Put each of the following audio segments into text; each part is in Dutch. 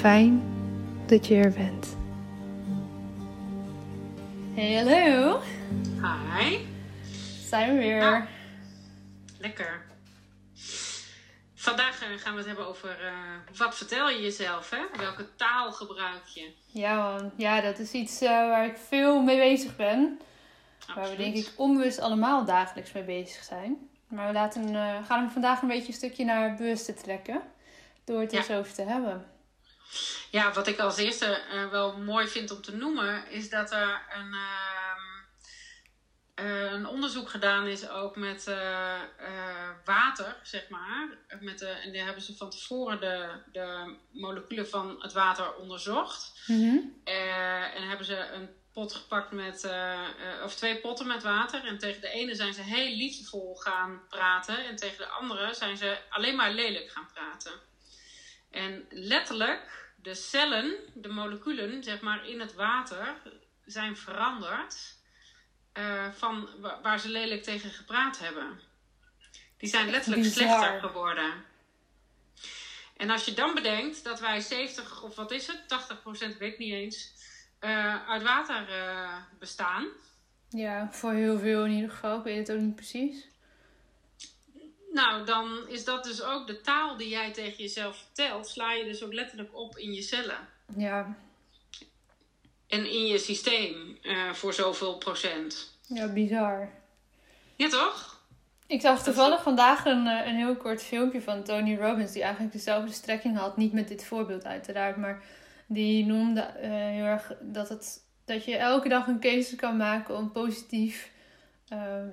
Fijn dat je er bent. Hey, hallo. Hi. Zijn we weer. Nou. Lekker. Vandaag eh, gaan we het hebben over eh, wat vertel je jezelf, hè? Welke taal gebruik je? Ja, man. Ja, dat is iets eh, waar ik veel mee bezig ben. Waar we denk ik onbewust allemaal dagelijks mee bezig zijn. Maar we laten, eh, gaan hem vandaag een beetje een stukje naar bewust te trekken. Door het Ja. eens over te hebben. Ja, wat ik als eerste eh, wel mooi vind om te noemen, is dat er een, ehm, eh, een onderzoek gedaan is ook met eh, water, zeg maar. Met de, en daar hebben ze van tevoren de, de moleculen van het water onderzocht. Mhm. Eh, en hebben ze een pot gepakt met, of twee potten met water. En tegen de ene zijn ze heel liefdevol gaan praten. En tegen de andere zijn ze alleen maar lelijk gaan praten. En letterlijk, de cellen, de moleculen, zeg maar, in het water zijn veranderd. eh, van wa- waar ze lelijk tegen gepraat hebben. Die zijn letterlijk bizar. slechter geworden. En als je dan bedenkt dat wij 70 of wat is het, 80 procent, weet ik niet eens, eh, uit water eh, bestaan. Ja, voor heel veel in ieder geval. Ik weet het ook niet precies. Nou, dan is dat dus ook de taal die jij tegen jezelf vertelt, sla je dus ook letterlijk op in je cellen. Ja, En in je systeem eh, voor zoveel procent. ja bizar. Ja, toch? Ik zag toevallig vandaag een, eh, een heel kort filmpje van Tony Robbins, die eigenlijk dezelfde strekking had. Niet met dit voorbeeld uiteraard, maar die noemde eh, heel erg dat, het, dat je elke dag een keuze kan maken om positief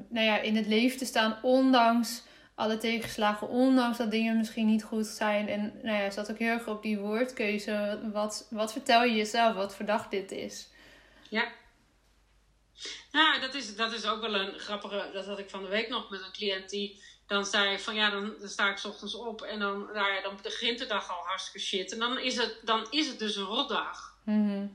nou ja, in het leven te staan, ondanks alle tegenslagen, ondanks dat dingen misschien niet goed zijn. En nou ja, zat ook heel erg op die woordkeuze. Wat, wat vertel je jezelf, wat verdacht dit is? Ja. Nou, dat is, dat is ook wel een grappige. Dat had ik van de week nog met een cliënt die dan zei: van ja, dan, dan sta ik ochtends op en dan, nou ja, dan begint de dag al hartstikke shit. En dan is het, dan is het dus een rotdag. Mhm.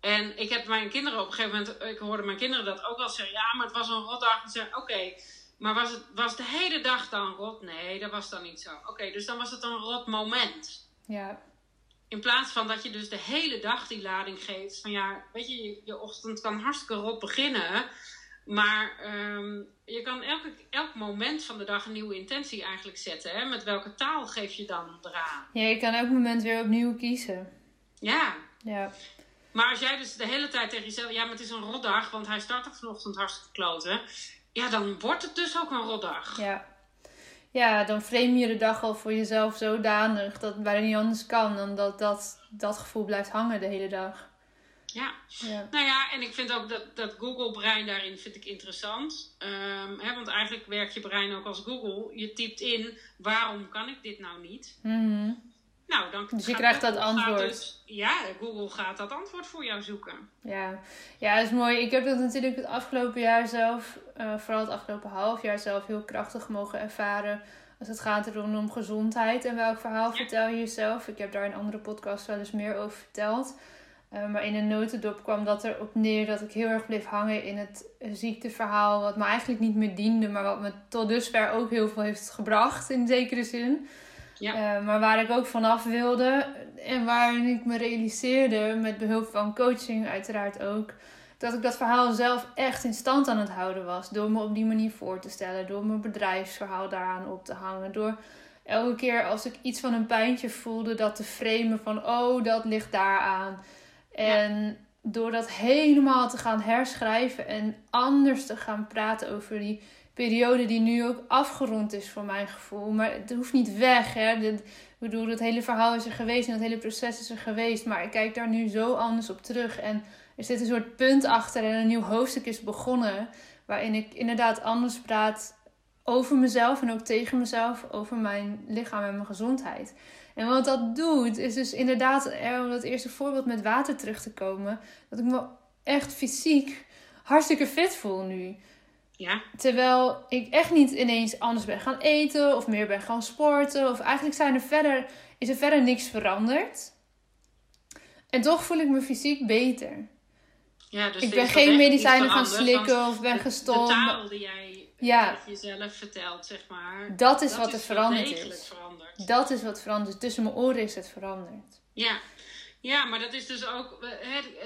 En ik heb mijn kinderen op een gegeven moment, ik hoorde mijn kinderen dat ook wel zeggen: ja, maar het was een rotdag. En ze zeggen: oké, maar was het was de hele dag dan rot? Nee, dat was dan niet zo. Oké, dus dan was het een rot moment. Ja, In plaats van dat je dus de hele dag die lading geeft. Van ja, weet je, je, ochtend kan hartstikke rot beginnen. Maar ehm, je kan elke, elk moment van de dag een nieuwe intentie eigenlijk zetten. Hè? Met welke taal geef je dan eraan? Ja, je kan elk moment weer opnieuw kiezen. Ja. Ja. Maar als jij dus de hele tijd tegen jezelf... Ja, maar het is een rotdag, want hij start toch vanochtend hartstikke kloten. Ja, dan wordt het dus ook een rotdag. Ja. Ja, dan frame je de dag al voor jezelf zodanig dat het bijna niet anders kan dan dat dat, dat gevoel blijft hangen de hele dag. Ja. Ja. Nou ja, en ik vind ook dat, dat Google-brein daarin vind ik interessant. Ehm, hè, want eigenlijk werkt je brein ook als Google. Je typt in, waarom kan ik dit nou niet? Mhm. Nou, dan Dus je krijgt dat Google antwoord. dus- ja, Google gaat dat antwoord voor jou zoeken. Ja. ja, dat is mooi. Ik heb dat natuurlijk het afgelopen jaar zelf, eh, vooral het afgelopen half jaar zelf, heel krachtig mogen ervaren. Als het gaat rondom gezondheid en welk verhaal vertel je jezelf. Ik heb daar in andere podcasts wel eens meer over verteld. Eh, maar in een notendop kwam dat erop neer dat ik heel erg bleef hangen in het ziekteverhaal. Wat me eigenlijk niet meer diende, maar wat me tot dusver ook heel veel heeft gebracht in zekere zin. Ja. Eh, maar waar ik ook vanaf wilde en waarin ik me realiseerde, met behulp van coaching uiteraard ook, dat ik dat verhaal zelf echt in stand aan het houden was. Door me op die manier voor te stellen, door mijn bedrijfsverhaal daaraan op te hangen. Door elke keer als ik iets van een pijntje voelde, dat te framen van, oh, dat ligt daaraan. En door dat helemaal te gaan herschrijven en anders te gaan praten over die periode die nu ook afgerond is voor mijn gevoel. Maar het hoeft niet weg. Hè? Ik bedoel, het hele verhaal is er geweest en het hele proces is er geweest. Maar ik kijk daar nu zo anders op terug. En er zit een soort punt achter en een nieuw hoofdstuk is begonnen. Waarin ik inderdaad anders praat over mezelf en ook tegen mezelf. Over mijn lichaam en mijn gezondheid. En wat dat doet, is dus inderdaad, er, om dat eerste voorbeeld met water terug te komen. Dat ik me echt fysiek hartstikke fit voel nu. Ja, Terwijl ik echt niet ineens anders ben gaan eten of meer ben gaan sporten. Of eigenlijk zijn er verder, is er verder niks veranderd. En toch voel ik me fysiek beter. ja dus ik er ben is geen medicijnen gaan slikken of ben gestopt. De taal die jij Ja. jezelf vertelt, zeg maar. Dat is wat er wel veranderd is. veranderd. Dat is wat veranderd. Tussen mijn oren is het veranderd. Ja. Ja, maar dat is dus ook.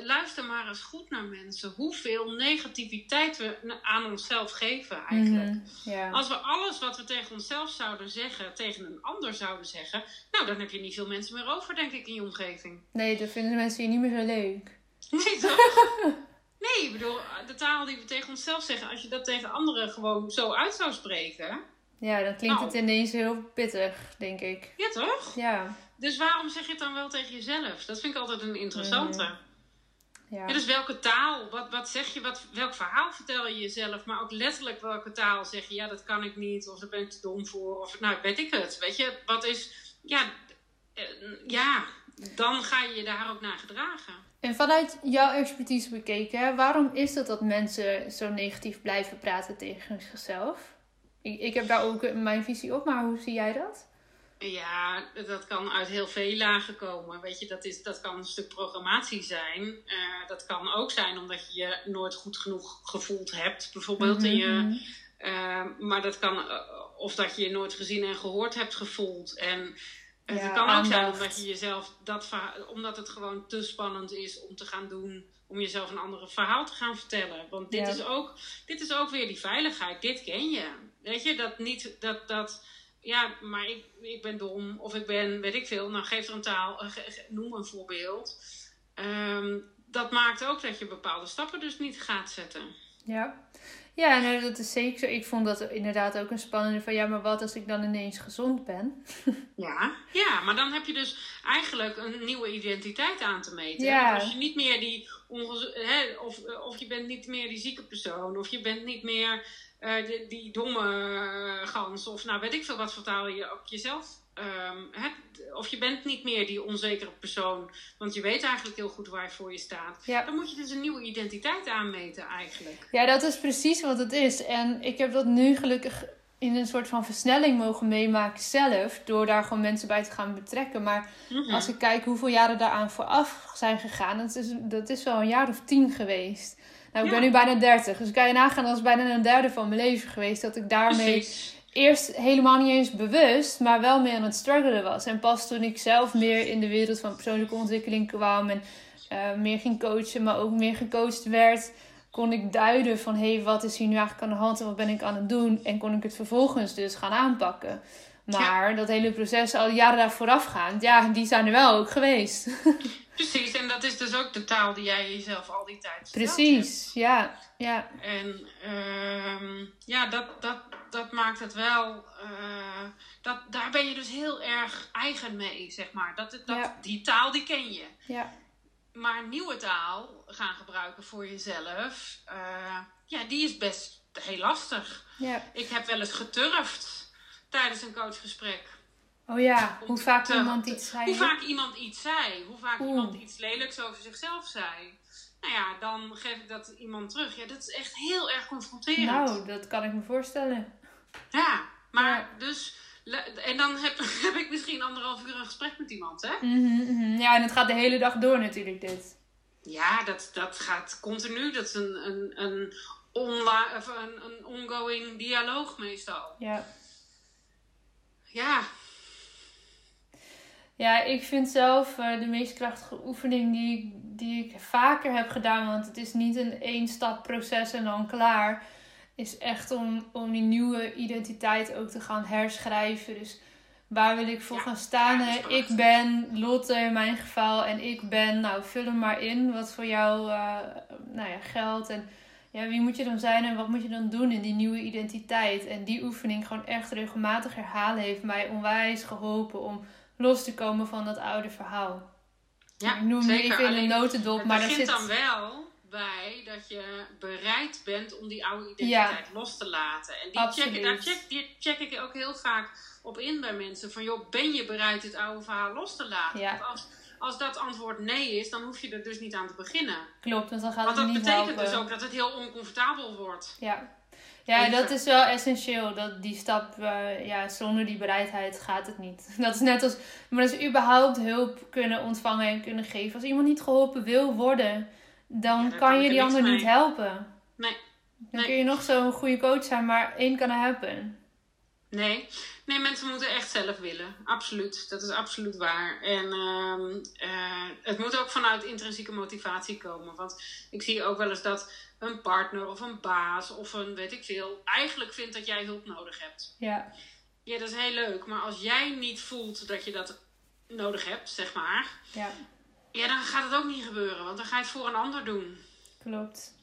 luister maar eens goed naar mensen. Hoeveel negativiteit we aan onszelf geven eigenlijk. Mhm. Als we alles wat we tegen onszelf zouden zeggen, tegen een ander zouden zeggen. Nou, dan heb je niet veel mensen meer over, denk ik, in je omgeving. Nee, dat vinden mensen hier niet meer zo leuk. Nee, toch? Nee, ik bedoel, de taal die we tegen onszelf zeggen, als je dat tegen anderen gewoon zo uit zou spreken. Ja, dan klinkt Nou. het ineens heel pittig, denk ik. Ja, toch? Ja. Dus waarom zeg je het dan wel tegen jezelf? Dat vind ik altijd een interessante. Ja. Ja, dus welke taal? Wat, wat zeg je? Wat, welk verhaal vertel je jezelf? Maar ook letterlijk welke taal zeg je? Ja, dat kan ik niet. Of daar ben ik te dom voor. Of nou, weet ik het. Weet je, wat is... Ja, eh, ja dan ga je je daar ook naar gedragen. En vanuit jouw expertise bekeken, waarom is het dat mensen zo negatief blijven praten tegen zichzelf? Ik, ik heb daar ook mijn visie op, maar hoe zie jij dat? Ja, dat kan uit heel veel lagen komen. Weet je, dat, is, dat kan een stuk programmatie zijn. Eh, dat kan ook zijn omdat je je nooit goed genoeg gevoeld hebt, bijvoorbeeld. in je, Mhm. eh, maar dat kan, eh, of dat je je nooit gezien en gehoord hebt gevoeld. En Ja, het kan ook zijn omdat je jezelf dat omdat het gewoon te spannend is om te gaan doen. Om jezelf een andere verhaal te gaan vertellen. Want dit, Ja. is, ook, dit is ook weer die veiligheid. Dit ken je. Weet je, dat niet dat. dat ja, maar ik, ik ben dom of ik ben, weet ik veel, nou geef er een taal, eh, noem een voorbeeld. Ehm, dat maakt ook dat je bepaalde stappen dus niet gaat zetten. Ja. Ja, nou, dat is zeker zo. Ik vond dat inderdaad ook een spannende van, ja, maar wat als ik dan ineens gezond ben? Ja. ja, maar dan heb je dus eigenlijk een nieuwe identiteit aan te meten. Ja. Als je niet meer die hè, of, of je bent niet meer die zieke persoon, of je bent niet meer eh, die, die domme eh, gans, of nou weet ik veel wat vertaal je ook jezelf. Ehm, hebt. of je bent niet meer die onzekere persoon, want je weet eigenlijk heel goed waar je voor je staat. Ja. Dan moet je dus een nieuwe identiteit aanmeten eigenlijk. Ja, dat is precies wat het is. En ik heb dat nu gelukkig in een soort van versnelling mogen meemaken zelf. Door daar gewoon mensen bij te gaan betrekken. Maar Mhm. als ik kijk hoeveel jaren daaraan vooraf zijn gegaan. Dat is, dat is wel een jaar of tien geweest. Nou, ik ben nu bijna dertig. Dus kan je nagaan, dat is bijna een derde van mijn leven geweest. Dat ik daarmee Precies. Eerst helemaal niet eens bewust, maar wel meer aan het struggelen was. En pas toen ik zelf meer in de wereld van persoonlijke ontwikkeling kwam en uh, meer ging coachen, maar ook meer gecoacht werd, kon ik duiden van hé, hey, wat is hier nu eigenlijk aan de hand en wat ben ik aan het doen? En kon ik het vervolgens dus gaan aanpakken. Maar dat hele proces, al jaren daar voorafgaand, ja, die zijn er wel ook geweest. Precies, en dat is dus ook de taal die jij jezelf al die tijd Precies, ja, ja. En uh, ja, dat, dat, dat maakt het wel, uh, dat, daar ben je dus heel erg eigen mee, zeg maar. Dat, dat, Die taal, die ken je. Ja. Maar nieuwe taal gaan gebruiken voor jezelf, uh, ja, die is best heel lastig. Ja. Ik heb wel eens geturfd tijdens een coachgesprek. Oh ja, hoe vaak iemand iets zei. Hoe vaak iemand iets zei. Hoe vaak iemand iets lelijks over zichzelf zei. Nou ja, dan geef ik dat iemand terug. Ja, dat is echt heel erg confronterend. Nou, dat kan ik me voorstellen. Ja, maar dus... En dan heb, heb ik misschien anderhalf uur een gesprek met iemand, hè? Mm -hmm, ja, en het gaat de hele dag door natuurlijk, dit. Ja, dat, dat gaat continu. Dat is een, een, een, online, een, een ongoing dialoog meestal. Ja. Ja. Ja, ik vind zelf uh, de meest krachtige oefening die, die ik vaker heb gedaan, want het is niet een één stap proces en dan klaar, is echt om, om die nieuwe identiteit ook te gaan herschrijven. Dus waar wil ik voor gaan staan? ik ben Lotte in mijn geval en ik ben, nou vul hem maar in wat voor jou uh, nou ja, geldt. En ja, wie moet je dan zijn en wat moet je dan doen in die nieuwe identiteit? En die oefening gewoon echt regelmatig herhalen heeft mij onwijs geholpen om los te komen van dat oude verhaal. Ja, ik noem zeker. even in een notendop, maar dat zit... dan wel bij dat je bereid bent om die oude identiteit los te laten. En die check, daar check, die check ik ook heel vaak op in bij mensen. Van joh, ben je bereid dit oude verhaal los te laten? Ja. Want als, als dat antwoord nee is, dan hoef je er dus niet aan te beginnen. Klopt, want dan gaat want het niet niet betekent helpen. dus ook dat het heel oncomfortabel wordt. Ja. Ja, dat is wel essentieel. Dat die stap, uh, ja, zonder die bereidheid gaat het niet. Dat is net als, maar dat is überhaupt hulp kunnen ontvangen en kunnen geven. Als iemand niet geholpen wil worden, dan Ja, kan, kan je die ander mee. niet helpen. Nee. Dan Nee. kun je nog zo'n goede coach zijn, maar één kan er helpen. Nee. Nee, mensen moeten echt zelf willen. Absoluut. Dat is absoluut waar. En ehm, eh, het moet ook vanuit intrinsieke motivatie komen. Want ik zie ook wel eens dat een partner of een baas of een weet ik veel eigenlijk vindt dat jij hulp nodig hebt. Ja, Ja, dat is heel leuk. Maar als jij niet voelt dat je dat nodig hebt, zeg maar. ja, Ja, dan gaat het ook niet gebeuren. Want dan ga je het voor een ander doen. klopt.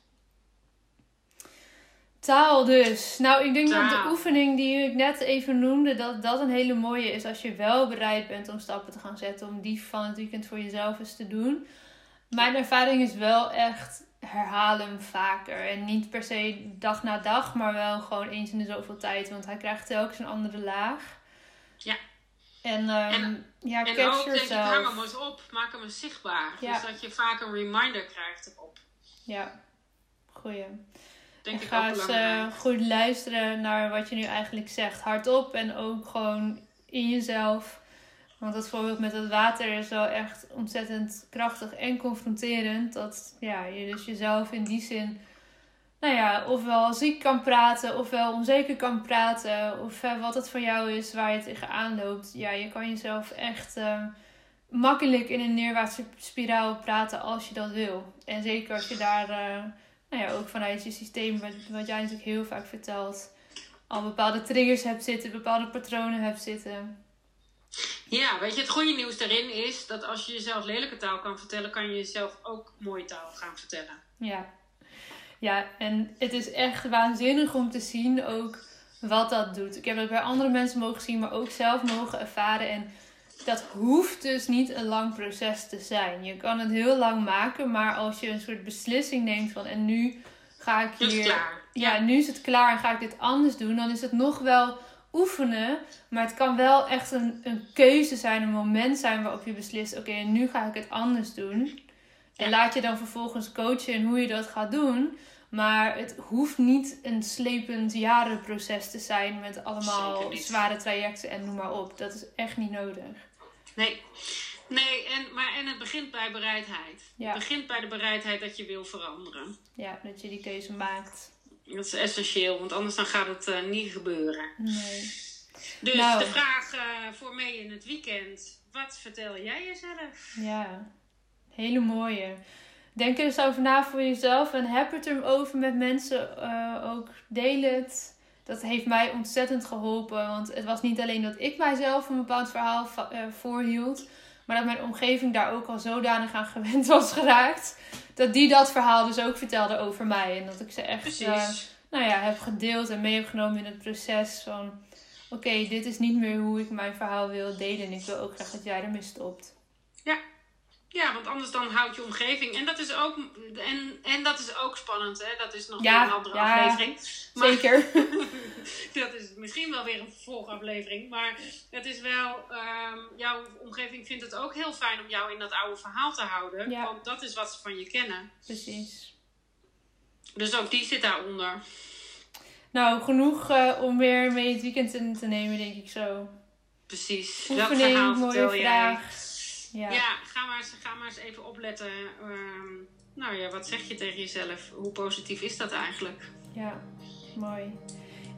Taal dus. Nou, ik denk dat de oefening die ik net even noemde, dat dat een hele mooie is als je wel bereid bent om stappen te gaan zetten, om die van het weekend voor jezelf eens te doen. Mijn ervaring is wel echt herhalen vaker. En niet per se dag na dag, maar wel gewoon eens in de zoveel tijd. Want hij krijgt telkens een andere laag. Ja. En, En- ja, En catch ook denk ik, hang yourself. hem eens op. Maak hem eens zichtbaar. Ja. Dus dat je vaak een reminder krijgt erop. Ja, goeie. Denk en ik ga ook eens eh, goed luisteren naar wat je nu eigenlijk zegt. Hardop en ook gewoon in jezelf. Want dat voorbeeld met het water is wel echt ontzettend krachtig en confronterend. Dat ja, je dus jezelf in die zin, nou ja, ofwel ziek kan praten, ofwel onzeker kan praten. Of wat het voor jou is waar je tegenaan loopt. Ja, je kan jezelf echt eh, makkelijk in een neerwaartse spiraal praten als je dat wil. En zeker als je daar, eh, nou ja, ook vanuit je systeem, wat, jij natuurlijk heel vaak vertelt, al bepaalde triggers hebt zitten, bepaalde patronen hebt zitten. Ja, weet je, het goede nieuws daarin is dat als je jezelf lelijke taal kan vertellen, kan je jezelf ook mooie taal gaan vertellen. Ja. Ja, en het is echt waanzinnig om te zien ook wat dat doet. Ik heb dat bij andere mensen mogen zien, maar ook zelf mogen ervaren. En dat hoeft dus niet een lang proces te zijn. Je kan het heel lang maken, maar als je een soort beslissing neemt van en nu ga ik hier... het klaar. Ja, nu is het klaar en ga ik dit anders doen. Dan is het nog wel oefenen. Maar het kan wel echt een, een keuze zijn, een moment zijn waarop je beslist: oké, nu ga ik het anders doen. En laat je dan vervolgens coachen in hoe je dat gaat doen. Maar het hoeft niet een slepend jarenproces te zijn met allemaal zware trajecten en noem maar op. Dat is echt niet nodig. Nee, nee en, maar, en het begint bij bereidheid. Ja. Het begint bij de bereidheid dat je wil veranderen. Ja, dat je die keuze maakt. Dat is essentieel, want anders dan gaat het uh, niet gebeuren. Nee. Dus Nou. de vraag eh, voor mee in het weekend. Wat vertel jij jezelf? Ja, hele mooie. Denk er eens over na voor jezelf en heb het erover met mensen. eh, ook deel het. Dat heeft mij ontzettend geholpen. Want het was niet alleen dat ik mijzelf een bepaald verhaal eh, voorhield. Maar dat mijn omgeving daar ook al zodanig aan gewend was geraakt. Dat die dat verhaal dus ook vertelde over mij. En dat ik ze echt eh, nou ja, heb gedeeld en mee heb genomen in het proces van... Oké, dit is niet meer hoe ik mijn verhaal wil delen. En ik wil ook graag dat jij ermee stopt. Ja, want anders dan houdt je omgeving. En dat is ook, en, en dat is ook spannend, hè? Dat is nog Ja, een andere ja. aflevering. Maar- Zeker. dat is misschien wel weer een vervolgaflevering. Maar het is wel, ehm, jouw omgeving vindt het ook heel fijn om jou in dat oude verhaal te houden. Ja. Want dat is wat ze van je kennen. Precies. Dus ook die zit daaronder. Nou, genoeg eh, om weer mee het weekend in te nemen, denk ik zo. Precies. Welk verhaal Oefening, mooie vertel jij? Ja. Ja, ga, maar eens, ga maar eens even opletten. ehm, nou ja, wat zeg je tegen jezelf? Hoe positief is dat eigenlijk? ja, mooi.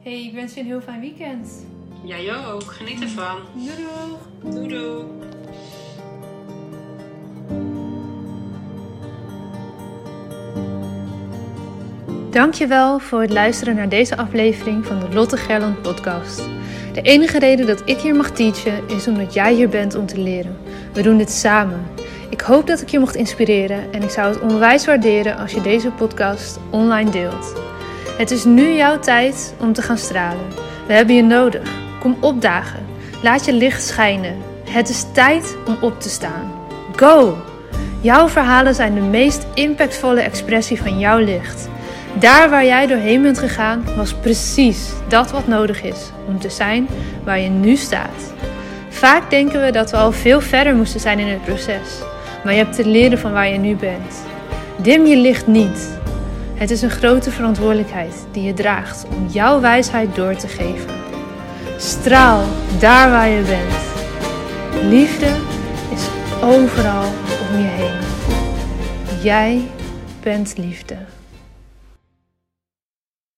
hey, ik wens je een heel fijn weekend. Jij ook. Geniet ervan. Doei doei! Doei doei. Dankjewel voor het luisteren naar deze aflevering van de Lotte Gerland podcast. De enige reden dat ik hier mag teachen is omdat jij hier bent om te leren. We doen dit samen. Ik hoop dat ik je mocht inspireren en ik zou het onwijs waarderen als je deze podcast online deelt. Het is nu jouw tijd om te gaan stralen. We hebben je nodig. Kom opdagen. Laat je licht schijnen. Het is tijd om op te staan. Go! Jouw verhalen zijn de meest impactvolle expressie van jouw licht. Daar waar jij doorheen bent gegaan, was precies dat wat nodig is om te zijn waar je nu staat. Vaak denken we dat we al veel verder moesten zijn in het proces, maar je hebt te leren van waar je nu bent. Dim je licht niet. Het is een grote verantwoordelijkheid die je draagt om jouw wijsheid door te geven. Straal daar waar je bent. Liefde is overal om je heen. Jij bent liefde.